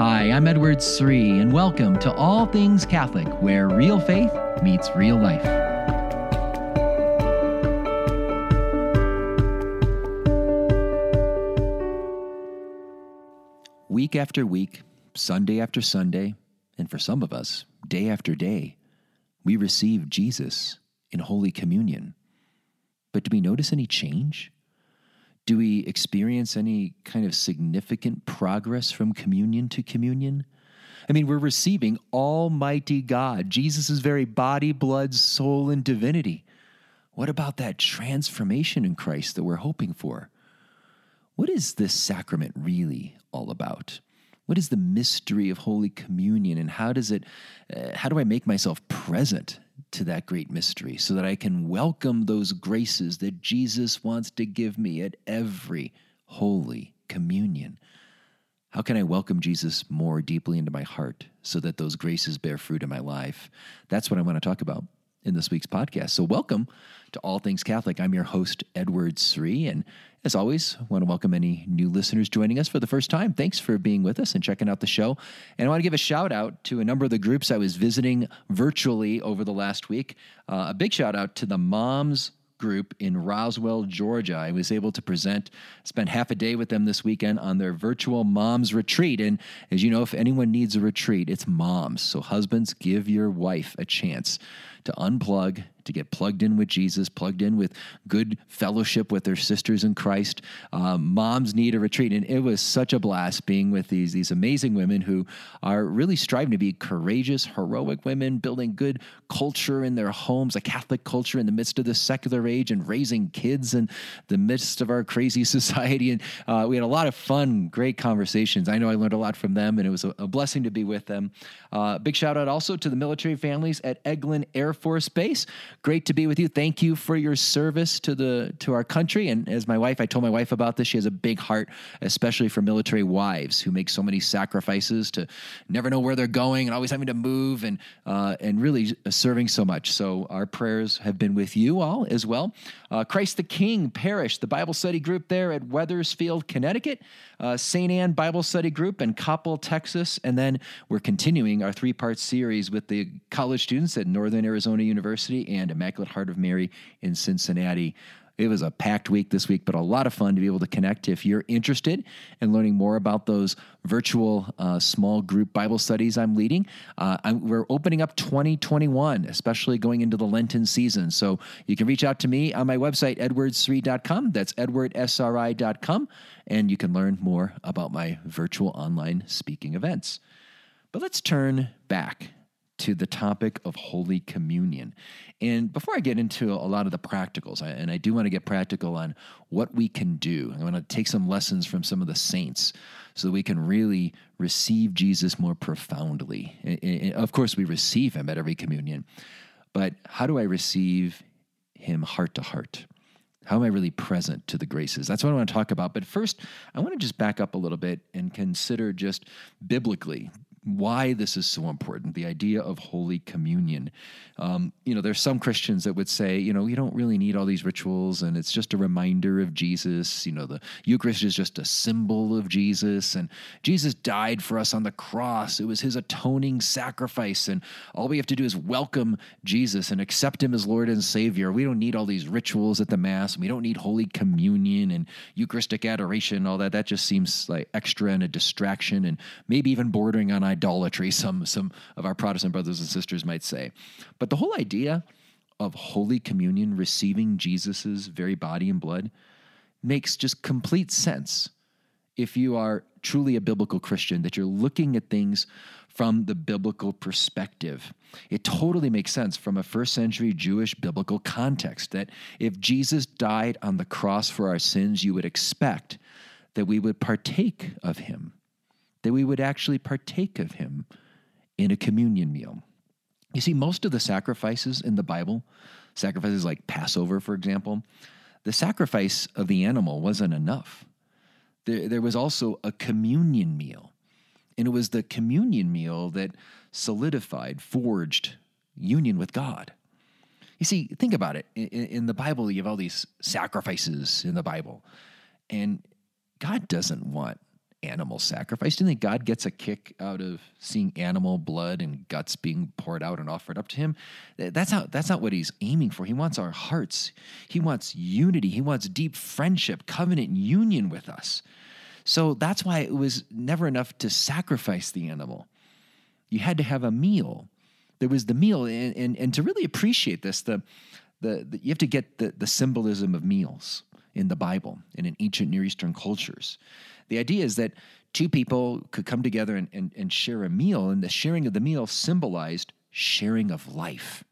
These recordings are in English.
Hi, I'm Edward Sri, and welcome to All Things Catholic, where real faith meets real life. Week after week, Sunday after Sunday, and for some of us, day after day, we receive Jesus in Holy Communion. But do we notice any change? Do we experience any kind of significant progress from communion to communion? I mean, we're receiving Almighty God, Jesus' very body, blood, soul, and divinity. What about that transformation in Christ that we're hoping for? What is this sacrament really all about? What is the mystery of Holy Communion, and how does it? Uh, how do I make myself present to that great mystery so that I can welcome those graces that Jesus wants to give me at every Holy Communion. How can I welcome Jesus more deeply into my heart so that those graces bear fruit in my life? That's what I want to talk about in this week's podcast. So, welcome to All Things Catholic. I'm your host, Edward Sri, and as always, I want to welcome any new listeners joining us for the first time. Thanks for being with us and checking out the show. And I want to give a shout out to a number of the groups I was visiting virtually over the last week. Uh, a big shout out to the Moms group in Roswell, Georgia. I was able to present, spent half a day with them this weekend on their virtual moms retreat. And as you know, if anyone needs a retreat, it's moms. So, husbands, give your wife a chance to unplug to get plugged in with Jesus, plugged in with good fellowship with their sisters in Christ. Um, moms need a retreat, and it was such a blast being with these these amazing women who are really striving to be courageous, heroic women, building good culture in their homes, a Catholic culture in the midst of the secular age, and raising kids in the midst of our crazy society. And uh, we had a lot of fun, great conversations. I know I learned a lot from them, and it was a, a blessing to be with them. Uh, big shout out also to the military families at Eglin Air Force Base. Great to be with you. Thank you for your service to the to our country. And as my wife, I told my wife about this. She has a big heart, especially for military wives who make so many sacrifices to never know where they're going and always having to move and uh, and really serving so much. So our prayers have been with you all as well. Uh, Christ the King Parish, the Bible study group there at Wethersfield, Connecticut, uh, St. Anne Bible Study Group in Coppell, Texas, and then we're continuing our three part series with the college students at Northern Arizona University and Immaculate Heart of Mary in Cincinnati. It was a packed week this week, but a lot of fun to be able to connect. If you're interested in learning more about those virtual uh, small group Bible studies I'm leading, uh, I'm, we're opening up 2021, especially going into the Lenten season. So you can reach out to me on my website, edwardsri.com. That's edwardsri.com. And you can learn more about my virtual online speaking events. But let's turn back to the topic of Holy Communion. And before I get into a lot of the practicals, and I do want to get practical on what we can do, I want to take some lessons from some of the saints so that we can really receive Jesus more profoundly. And of course, we receive him at every communion, but how do I receive him heart to heart? How am I really present to the graces? That's what I want to talk about. But first, I want to just back up a little bit and consider just biblically, why this is so important the idea of Holy Communion. Um, you know, there's some Christians that would say, you know, you don't really need all these rituals and it's just a reminder of Jesus. You know, the Eucharist is just a symbol of Jesus and Jesus died for us on the cross. It was his atoning sacrifice. And all we have to do is welcome Jesus and accept him as Lord and Savior. We don't need all these rituals at the Mass. We don't need Holy Communion and Eucharistic adoration, all that. That just seems like extra and a distraction and maybe even bordering on idolatry, some, some of our Protestant brothers and sisters might say. But the whole idea of Holy Communion, receiving Jesus' very body and blood, makes just complete sense if you are truly a biblical Christian, that you're looking at things from the biblical perspective. It totally makes sense from a first century Jewish biblical context that if Jesus died on the cross for our sins, you would expect that we would partake of him that we would actually partake of him in a communion meal. You see, most of the sacrifices in the Bible, sacrifices like Passover, for example, the sacrifice of the animal wasn't enough. There, there was also a communion meal. And it was the communion meal that solidified, forged union with God. You see, think about it. In, in, the Bible, you have all these sacrifices in the Bible. And God doesn't want animal sacrifice. Do you think God gets a kick out of seeing animal blood and guts being poured out and offered up to him? That's not that's not what he's aiming for. He wants our hearts. He wants unity. He wants deep friendship, covenant union with us. So that's why it was never enough to sacrifice the animal. You had to have a meal. There was the meal, and, and, and to really appreciate this, the, the, the, you have to get the, the symbolism of meals in the Bible and in ancient Near Eastern cultures. The idea is that two people could come together and, and, and share a meal, and the sharing of the meal symbolized sharing of life.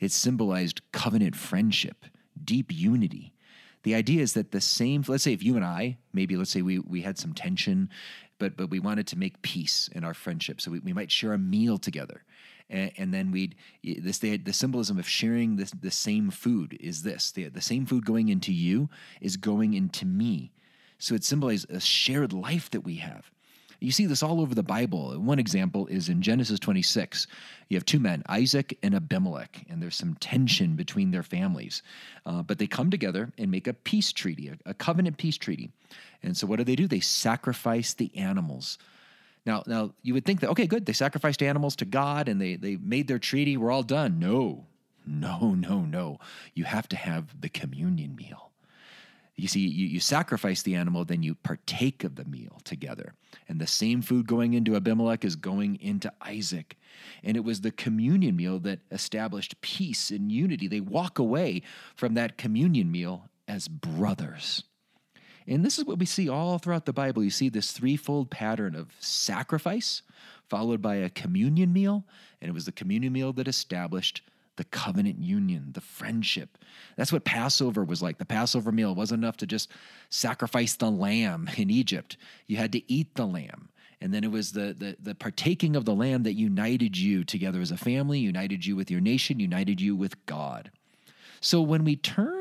It symbolized covenant friendship, deep unity. The idea is that the same, let's say if you and I, maybe let's say we, we had some tension, but, but we wanted to make peace in our friendship. So we, we might share a meal together. And, and then we'd, this, the, the symbolism of sharing this, the same food is this the, the same food going into you is going into me. So it symbolizes a shared life that we have. You see this all over the Bible. One example is in Genesis 26. You have two men, Isaac and Abimelech, and there's some tension between their families. Uh, but they come together and make a peace treaty, a, a covenant peace treaty. And so what do they do? They sacrifice the animals. Now, now you would think that, okay, good, they sacrificed animals to God and they, they made their treaty, we're all done. No, no, no, no. You have to have the communion meal. You see, you, you sacrifice the animal, then you partake of the meal together. And the same food going into Abimelech is going into Isaac. And it was the communion meal that established peace and unity. They walk away from that communion meal as brothers. And this is what we see all throughout the Bible. You see this threefold pattern of sacrifice, followed by a communion meal. And it was the communion meal that established the covenant union, the friendship. That's what Passover was like. The Passover meal wasn't enough to just sacrifice the lamb in Egypt. You had to eat the lamb. And then it was the, the, the partaking of the lamb that united you together as a family, united you with your nation, united you with God. So when we turn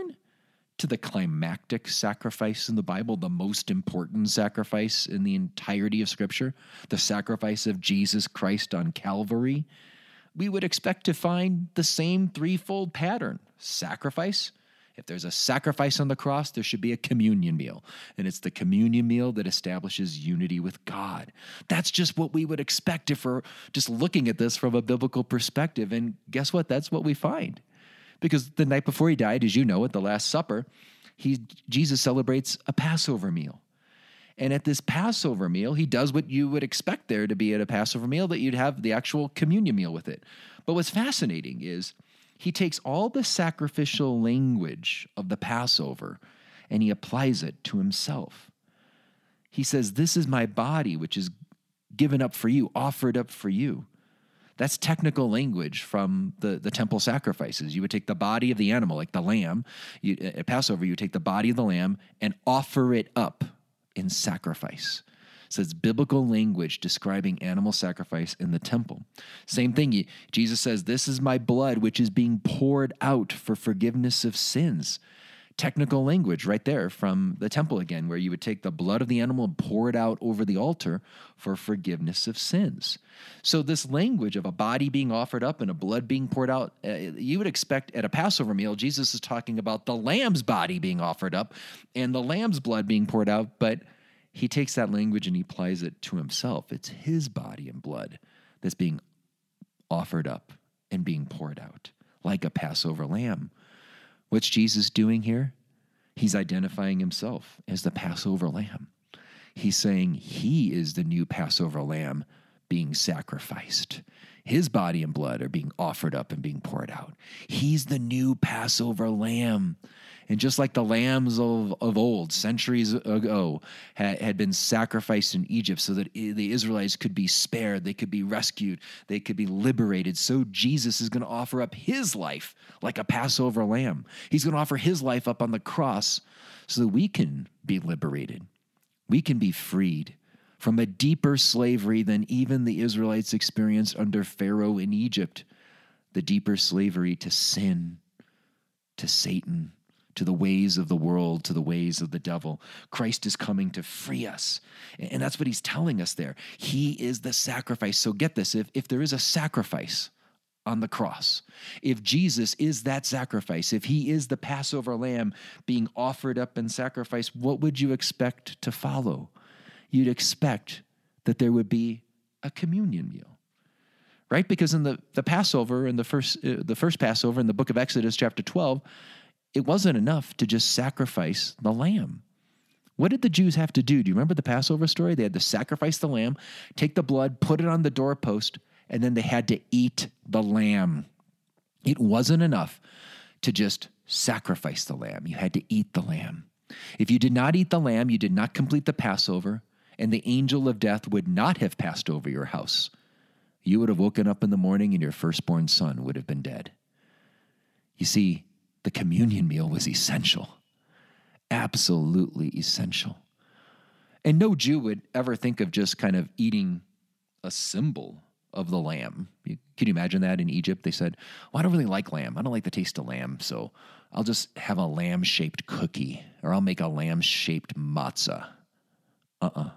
to the climactic sacrifice in the Bible, the most important sacrifice in the entirety of Scripture, the sacrifice of Jesus Christ on Calvary, we would expect to find the same threefold pattern sacrifice. If there's a sacrifice on the cross, there should be a communion meal. And it's the communion meal that establishes unity with God. That's just what we would expect if we're just looking at this from a biblical perspective. And guess what? That's what we find. Because the night before he died, as you know, at the Last Supper, he, Jesus celebrates a Passover meal. And at this Passover meal, he does what you would expect there to be at a Passover meal, that you'd have the actual communion meal with it. But what's fascinating is he takes all the sacrificial language of the Passover and he applies it to himself. He says, This is my body, which is given up for you, offered up for you. That's technical language from the, the temple sacrifices. You would take the body of the animal, like the lamb. You, at Passover, you take the body of the lamb and offer it up in sacrifice. So it's biblical language describing animal sacrifice in the temple. Same thing, Jesus says, This is my blood, which is being poured out for forgiveness of sins. Technical language right there from the temple again, where you would take the blood of the animal and pour it out over the altar for forgiveness of sins. So, this language of a body being offered up and a blood being poured out, uh, you would expect at a Passover meal, Jesus is talking about the lamb's body being offered up and the lamb's blood being poured out, but he takes that language and he applies it to himself. It's his body and blood that's being offered up and being poured out like a Passover lamb. What's Jesus doing here? He's identifying himself as the Passover lamb. He's saying he is the new Passover lamb being sacrificed. His body and blood are being offered up and being poured out. He's the new Passover lamb and just like the lambs of, of old, centuries ago, had, had been sacrificed in Egypt so that the Israelites could be spared, they could be rescued, they could be liberated, so Jesus is going to offer up his life like a Passover lamb. He's going to offer his life up on the cross so that we can be liberated. We can be freed from a deeper slavery than even the Israelites experienced under Pharaoh in Egypt the deeper slavery to sin, to Satan, to the ways of the world, to the ways of the devil. Christ is coming to free us. And that's what he's telling us there. He is the sacrifice. So get this if, if there is a sacrifice, on the cross. If Jesus is that sacrifice, if he is the Passover lamb being offered up and sacrificed, what would you expect to follow? you'd expect that there would be a communion meal. Right? Because in the, the Passover, in the first, uh, the first Passover in the book of Exodus, chapter 12, it wasn't enough to just sacrifice the lamb. What did the Jews have to do? Do you remember the Passover story? They had to sacrifice the lamb, take the blood, put it on the doorpost, and then they had to eat the lamb. It wasn't enough to just sacrifice the lamb, you had to eat the lamb. If you did not eat the lamb, you did not complete the Passover, and the angel of death would not have passed over your house. You would have woken up in the morning and your firstborn son would have been dead. You see, the communion meal was essential, absolutely essential. And no Jew would ever think of just kind of eating a symbol of the lamb. Can you imagine that in Egypt? They said, Well, I don't really like lamb. I don't like the taste of lamb, so I'll just have a lamb shaped cookie or I'll make a lamb shaped matzah. Uh uh-uh. uh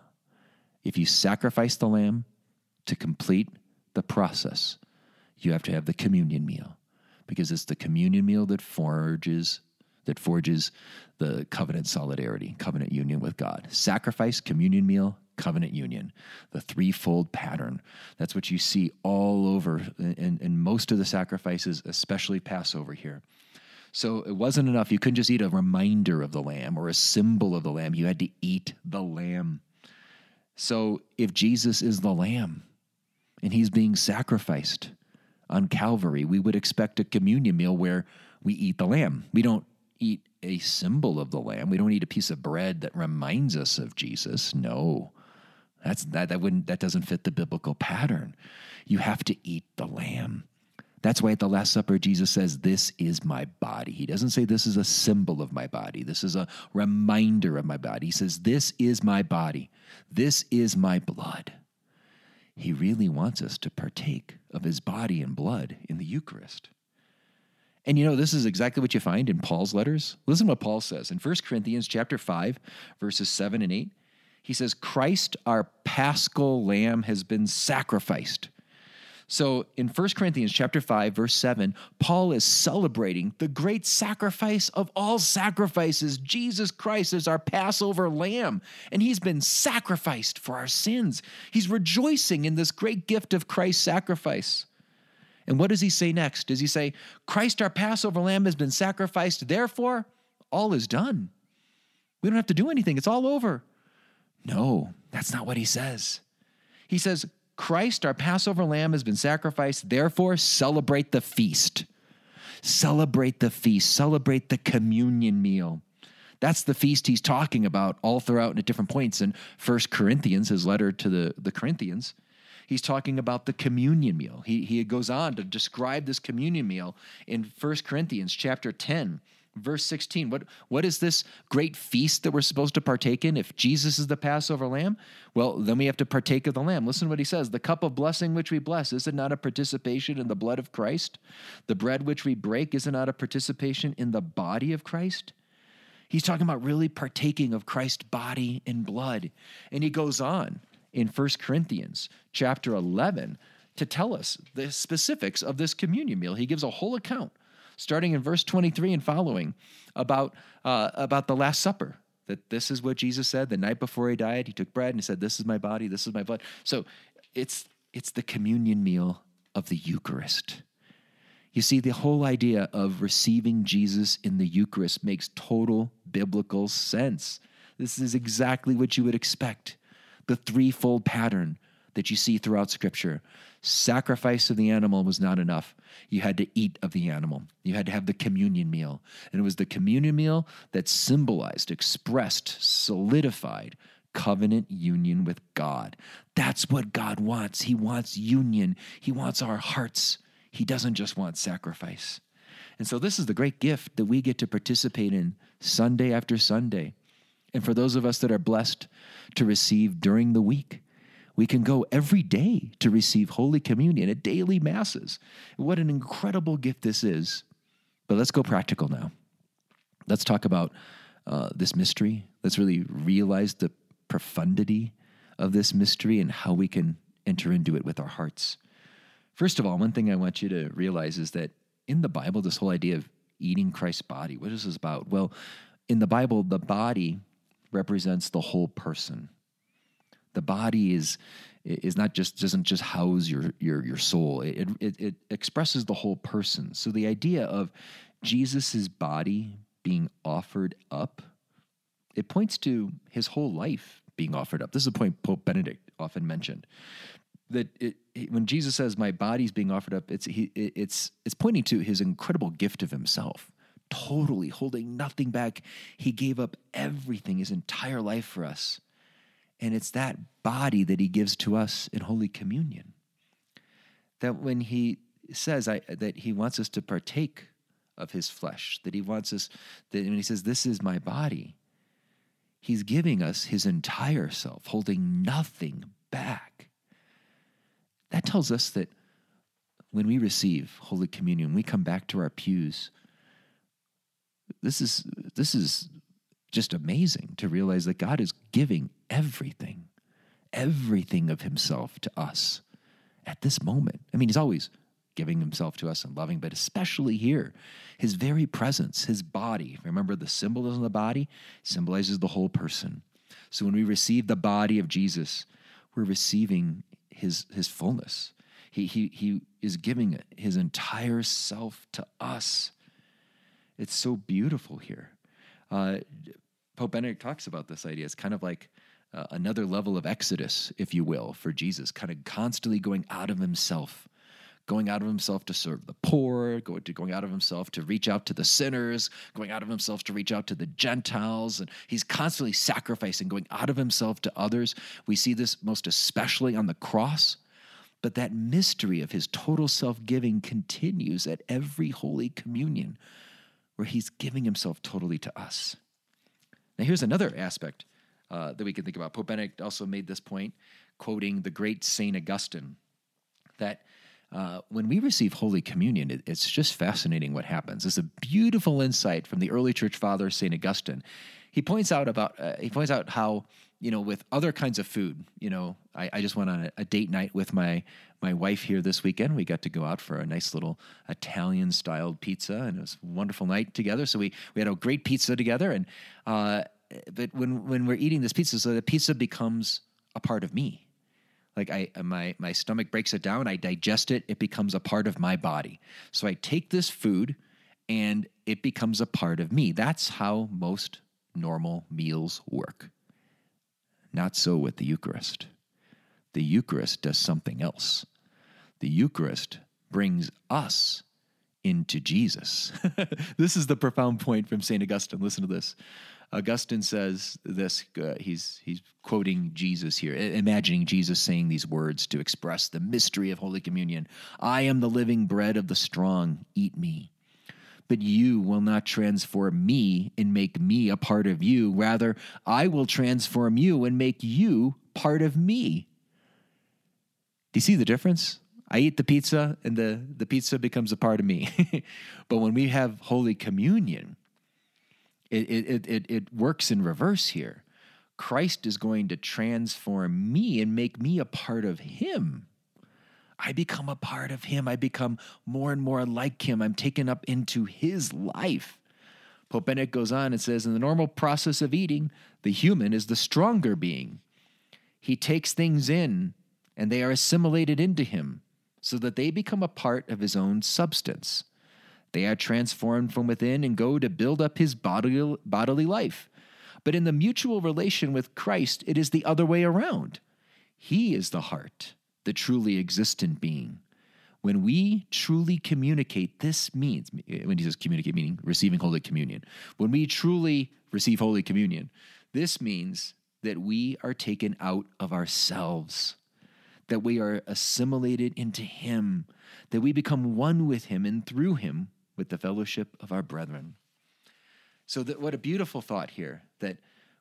If you sacrifice the lamb to complete the process, you have to have the communion meal because it's the communion meal that forges that forges the covenant solidarity, covenant union with God. Sacrifice, communion meal, covenant union, the threefold pattern. That's what you see all over in, in most of the sacrifices, especially Passover here. So it wasn't enough. You couldn't just eat a reminder of the lamb or a symbol of the lamb. You had to eat the lamb. So if Jesus is the lamb and he's being sacrificed on Calvary, we would expect a communion meal where we eat the lamb. We don't eat a symbol of the lamb. We don't eat a piece of bread that reminds us of Jesus. No. That's that that wouldn't that doesn't fit the biblical pattern. You have to eat the lamb. That's why at the Last Supper, Jesus says, This is my body. He doesn't say, This is a symbol of my body. This is a reminder of my body. He says, This is my body. This is my blood. He really wants us to partake of his body and blood in the Eucharist. And you know, this is exactly what you find in Paul's letters. Listen to what Paul says in 1 Corinthians chapter 5, verses 7 and 8. He says, Christ, our paschal lamb, has been sacrificed. So in 1 Corinthians chapter 5 verse 7, Paul is celebrating the great sacrifice of all sacrifices. Jesus Christ is our Passover lamb, and he's been sacrificed for our sins. He's rejoicing in this great gift of Christ's sacrifice. And what does he say next? Does he say, Christ our Passover lamb has been sacrificed, therefore all is done? We don't have to do anything. It's all over. No, that's not what he says. He says, Christ, our Passover lamb, has been sacrificed. Therefore, celebrate the feast. Celebrate the feast. Celebrate the communion meal. That's the feast he's talking about all throughout and at different points in First Corinthians, his letter to the, the Corinthians. He's talking about the communion meal. He, he goes on to describe this communion meal in First Corinthians chapter 10 verse 16 what what is this great feast that we're supposed to partake in if jesus is the passover lamb? Well then we have to partake of the lamb. Listen to what he says. The cup of blessing which we bless is it not a participation in the blood of christ? The bread which we break is it not a participation in the body of christ? He's talking about really partaking of christ's body and blood. And he goes on in 1 corinthians chapter 11 to tell us the specifics of this communion meal. He gives a whole account starting in verse 23 and following, about, uh, about the Last Supper. That this is what Jesus said the night before he died. He took bread and he said, This is my body, this is my blood. So it's, it's the communion meal of the Eucharist. You see, the whole idea of receiving Jesus in the Eucharist makes total biblical sense. This is exactly what you would expect the threefold pattern that you see throughout Scripture. Sacrifice of the animal was not enough. You had to eat of the animal. You had to have the communion meal. And it was the communion meal that symbolized, expressed, solidified covenant union with God. That's what God wants. He wants union, He wants our hearts. He doesn't just want sacrifice. And so, this is the great gift that we get to participate in Sunday after Sunday. And for those of us that are blessed to receive during the week, we can go every day to receive Holy Communion at daily masses. What an incredible gift this is. But let's go practical now. Let's talk about uh, this mystery. Let's really realize the profundity of this mystery and how we can enter into it with our hearts. First of all, one thing I want you to realize is that in the Bible, this whole idea of eating Christ's body, what is this about? Well, in the Bible, the body represents the whole person. The body is is not just doesn't just house your your your soul. It it, it expresses the whole person. So the idea of Jesus's body being offered up, it points to his whole life being offered up. This is a point Pope Benedict often mentioned that it, when Jesus says my body's being offered up, it's he, it's it's pointing to his incredible gift of himself, totally holding nothing back. He gave up everything, his entire life for us, and it's that body that he gives to us in Holy Communion. That when he says I, that he wants us to partake of his flesh, that he wants us that when he says this is my body, he's giving us his entire self, holding nothing back that tells us that when we receive Holy Communion, we come back to our pews. This is this is just amazing to realize that God is giving everything, everything of Himself to us at this moment. I mean, He's always giving Himself to us and loving, but especially here, His very presence, His body. Remember, the symbolism of the body symbolizes the whole person. So when we receive the body of Jesus, we're receiving his his fullness. He he he is giving his entire self to us. It's so beautiful here. Uh, Pope Benedict talks about this idea. It's kind of like uh, another level of exodus, if you will, for Jesus, kind of constantly going out of himself, going out of himself to serve the poor, going to going out of himself to reach out to the sinners, going out of himself to reach out to the Gentiles, and he's constantly sacrificing, going out of himself to others. We see this most especially on the cross. But that mystery of his total self giving continues at every Holy Communion, where he's giving himself totally to us. Now, here's another aspect uh, that we can think about. Pope Benedict also made this point, quoting the great St. Augustine, that uh, when we receive Holy Communion, it, it's just fascinating what happens. It's a beautiful insight from the early church father, St. Augustine. He points out about uh, he points out how you know with other kinds of food. You know, I, I just went on a, a, date night with my my wife here this weekend. We got to go out for a nice little Italian styled pizza, and it was a wonderful night together. So we we had a great pizza together, and uh, but when when we're eating this pizza, so the pizza becomes a part of me like I my my stomach breaks it down, I digest it, it becomes a part of my body. So I take this food and it becomes a part of me. That's how most normal meals work. Not so with the Eucharist. The Eucharist does something else. The Eucharist brings us into Jesus. this is the profound point from St. Augustine. Listen to this. Augustine says this. Uh, he's he's quoting Jesus here, imagining Jesus saying these words to express the mystery of Holy Communion. I am the living bread of the strong. Eat me. But you will not transform me and make me a part of you. Rather, I will transform you and make you part of me. Do you see the difference? I eat the pizza and the, the pizza becomes a part of me. but when we have Holy Communion, it, it, it, it works in reverse here. Christ is going to transform me and make me a part of Him. I become a part of Him. I become more and more like Him. I'm taken up into His life. Pope Benedict goes on and says In the normal process of eating, the human is the stronger being. He takes things in, and they are assimilated into him, so that they become a part of his own substance. They are transformed from within and go to build up his bodily, bodily life. But in the mutual relation with Christ, it is the other way around. He is the heart, the truly existent being. When we truly communicate, this means, when he says communicate, meaning receiving Holy Communion, when we truly receive Holy Communion, this means that we are taken out of ourselves, that we are assimilated into Him, that we become one with Him, and through Him, with the fellowship of our brethren. So, that, what a beautiful thought here that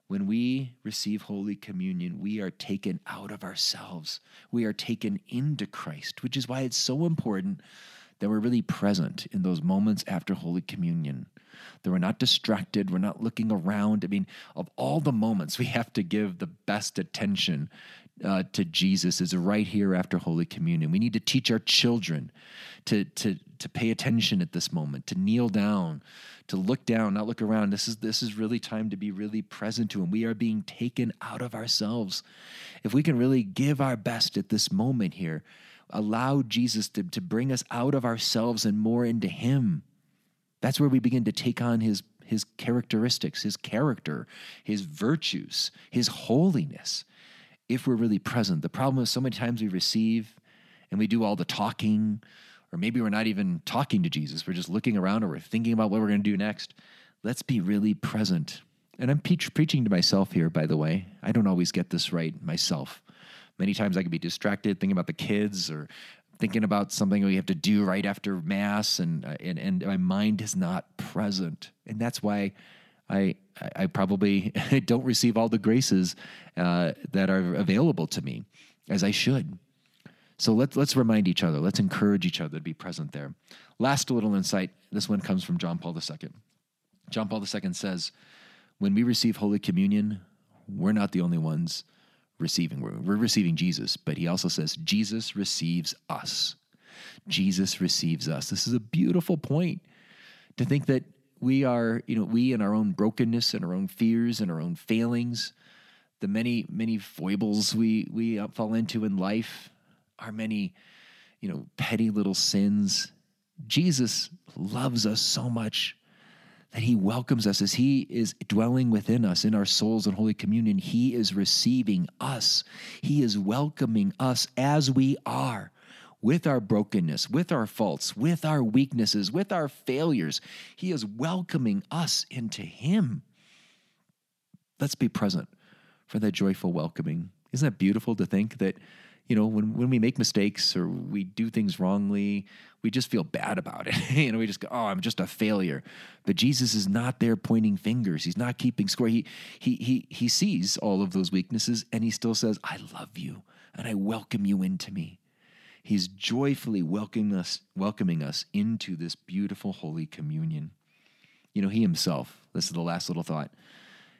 when we receive Holy Communion, we are taken out of ourselves. We are taken into Christ, which is why it's so important that we're really present in those moments after Holy Communion. That we're not distracted, we're not looking around. I mean, of all the moments, we have to give the best attention uh, to Jesus is right here after Holy Communion. We need to teach our children to, to, to pay attention at this moment, to kneel down, to look down, not look around. This is, this is really time to be really present to Him. We are being taken out of ourselves. If we can really give our best at this moment here, allow Jesus to, to bring us out of ourselves and more into Him, that's where we begin to take on His his characteristics, his character, his virtues, his holiness, if we're really present. The problem is so many times we receive and we do all the talking, or maybe we're not even talking to Jesus. We're just looking around or we're thinking about what we're going to do next. Let's be really present. And I'm pe- preaching to myself here, by the way. I don't always get this right myself. Many times I can be distracted thinking about the kids or thinking about something we have to do right after mass, and and and my mind is not present, and that's why I I probably don't receive all the graces uh, that are available to me as I should. So let's let's remind each other. Let's encourage each other to be present there. Last little insight. This one comes from John Paul II. John Paul II says, "When we receive Holy Communion, we're not the only ones." receiving. We're, we're receiving Jesus, but he also says, Jesus receives us. Jesus receives us. This is a beautiful point to think that we are, you know, we in our own brokenness and our own fears and our own failings, the many, many foibles we, we fall into in life, our many, you know, petty little sins. Jesus loves us so much that He welcomes us as He is dwelling within us in our souls in Holy Communion. He is receiving us, He is welcoming us as we are. With our brokenness, with our faults, with our weaknesses, with our failures, He is welcoming us into Him. Let's be present for that joyful welcoming. Isn't that beautiful to think that you know, when, when we make mistakes or we do things wrongly, we just feel bad about it. you know, we just go, oh, I'm just a failure. But Jesus is not there pointing fingers. He's not keeping score. He, he, he, he sees all of those weaknesses and he still says, I love you and I welcome you into me. He's joyfully welcoming us, welcoming us into this beautiful Holy Communion. You know, he himself, this is the last little thought,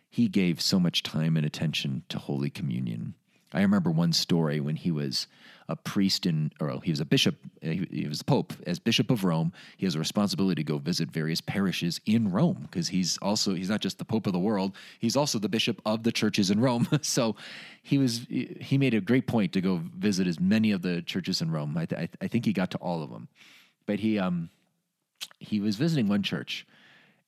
he gave so much time and attention to Holy Communion. I remember one story when he was a priest in, or he was a bishop, uh, he, was the Pope. As Bishop of Rome, he has a responsibility to go visit various parishes in Rome because he's also, he's not just the Pope of the world, he's also the bishop of the churches in Rome. so he was, he made a great point to go visit as many of the churches in Rome. I, th- I think he got to all of them. But he, um, he was visiting one church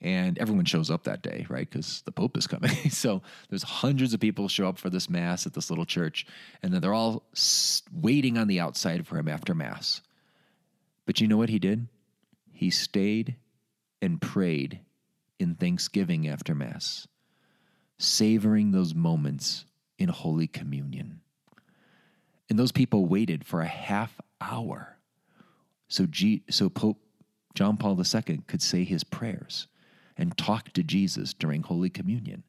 and everyone shows up that day, right? Because the Pope is coming. so there's hundreds of people show up for this mass at this little church, and then they're all waiting on the outside for him after mass. But you know what he did? He stayed and prayed in thanksgiving after mass, savoring those moments in Holy Communion. And those people waited for a half hour so, G- so Pope John Paul II could say his prayers and talk to Jesus during Holy Communion.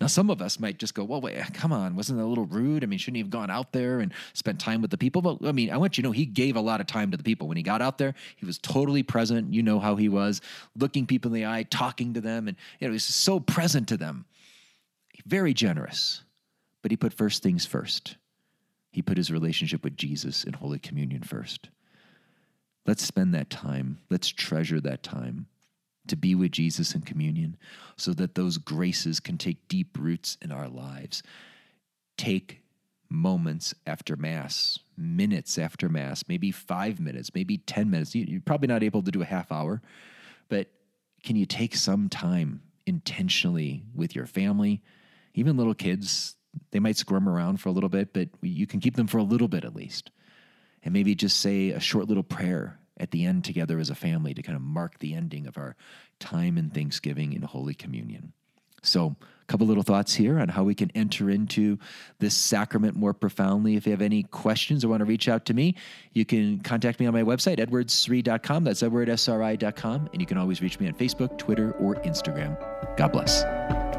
Now, some of us might just go, well, wait, come on, wasn't that a little rude? I mean, shouldn't he have gone out there and spent time with the people? But I mean, I want you to know he gave a lot of time to the people. When he got out there, he was totally present. You know how he was, looking people in the eye, talking to them, and you know, he was so present to them. Very generous. But he put first things first. He put his relationship with Jesus in Holy Communion first. Let's spend that time. Let's treasure that time to be with Jesus in communion so that those graces can take deep roots in our lives. Take moments after Mass, minutes after Mass, maybe five minutes, maybe 10 minutes. You're probably not able to do a half hour, but can you take some time intentionally with your family? Even little kids, they might squirm around for a little bit, but you can keep them for a little bit at least. And maybe just say a short little prayer at the end together as a family to kind of mark the ending of our time in Thanksgiving in Holy Communion. So, a couple little thoughts here on how we can enter into this sacrament more profoundly. If you have any questions or want to reach out to me, you can contact me on my website, edwardsri.com. That's edwardsri.com. And you can always reach me on Facebook, Twitter, or Instagram. God bless.